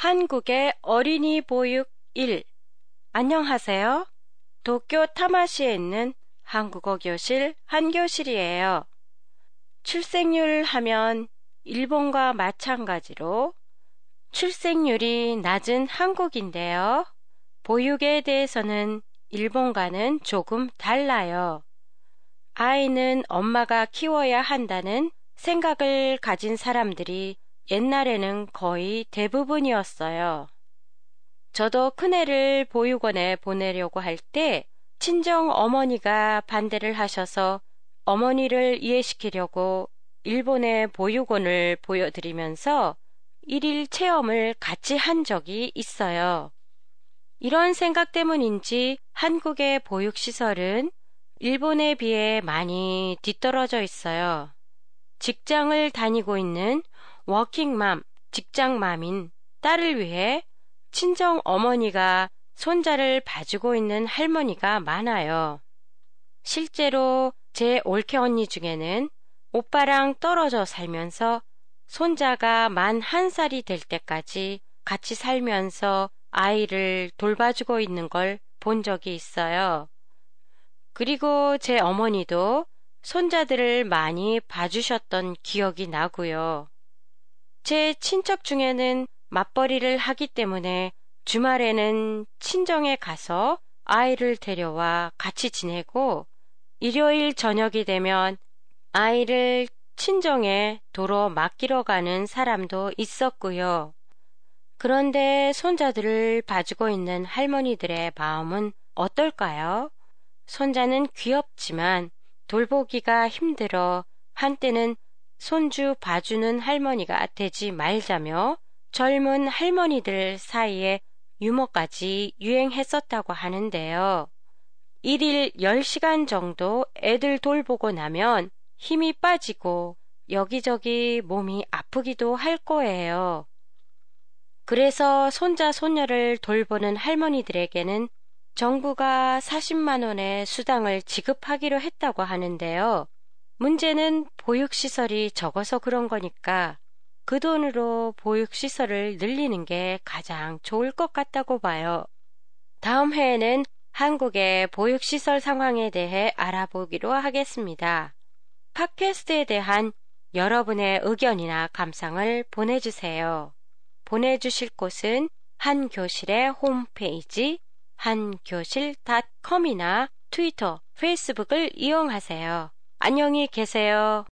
한국의 어린이 보육 1 안녕하세요. 도쿄 타마시에 있는 한국어 교실 한교실이에요. 출생률 하면 일본과 마찬가지로 출생률이 낮은 한국인데요. 보육에 대해서는 일본과는 조금 달라요. 아이는 엄마가 키워야 한다는 생각을 가진 사람들이 옛날에는 거의 대부분이었어요. 저도 큰애를 보육원에 보내려고 할 때 친정 어머니가 반대를 하셔서 어머니를 이해시키려고 일본의 보육원을 보여드리면서 일일 체험을 같이 한 적이 있어요. 이런 생각 때문인지 한국의 보육시설은 일본에 비해 많이 뒤떨어져 있어요. 직장을 다니고 있는 워킹맘, 직장맘인 딸을 위해 친정 어머니가 손자를 봐주고 있는 할머니가 많아요. 실제로 제 올케 언니 중에는 오빠랑 떨어져 살면서 손자가 만 한 살이 될 때까지 같이 살면서 아이를 돌봐주고 있는 걸 본 적이 있어요. 그리고 제 어머니도 손자들을 많이 봐주셨던 기억이 나고요. 제 친척 중에는 맞벌이를 하기 때문에 주말에는 친정에 가서 아이를 데려와 같이 지내고 일요일 저녁이 되면 아이를 친정에 도로 맡기러 가는 사람도 있었고요. 그런데 손자들을 봐주고 있는 할머니들의 마음은 어떨까요? 손자는 귀엽지만 돌보기가 힘들어 한때는 손주 봐주는 할머니가 되지 말자며 젊은 할머니들 사이에 유머까지 유행했었다고 하는데요. 일일 10시간 정도 애들 돌보고 나면 힘이 빠지고 여기저기 몸이 아프기도 할 거예요. 그래서 손자 손녀를 돌보는 할머니들에게는 정부가 40만 원의 수당을 지급하기로 했다고 하는데요. 문제는 보육시설이 적어서 그런 거니까 그 돈으로 보육시설을 늘리는 게 가장 좋을 것 같다고 봐요. 다음 회에는 한국의 보육시설 상황에 대해 알아보기로 하겠습니다. 팟캐스트에 대한 여러분의 의견이나 감상을 보내주세요. 보내주실 곳은 한교실의 홈페이지 한교실닷컴이나 트위터, 페이스북을 이용하세요. 안녕히 계세요.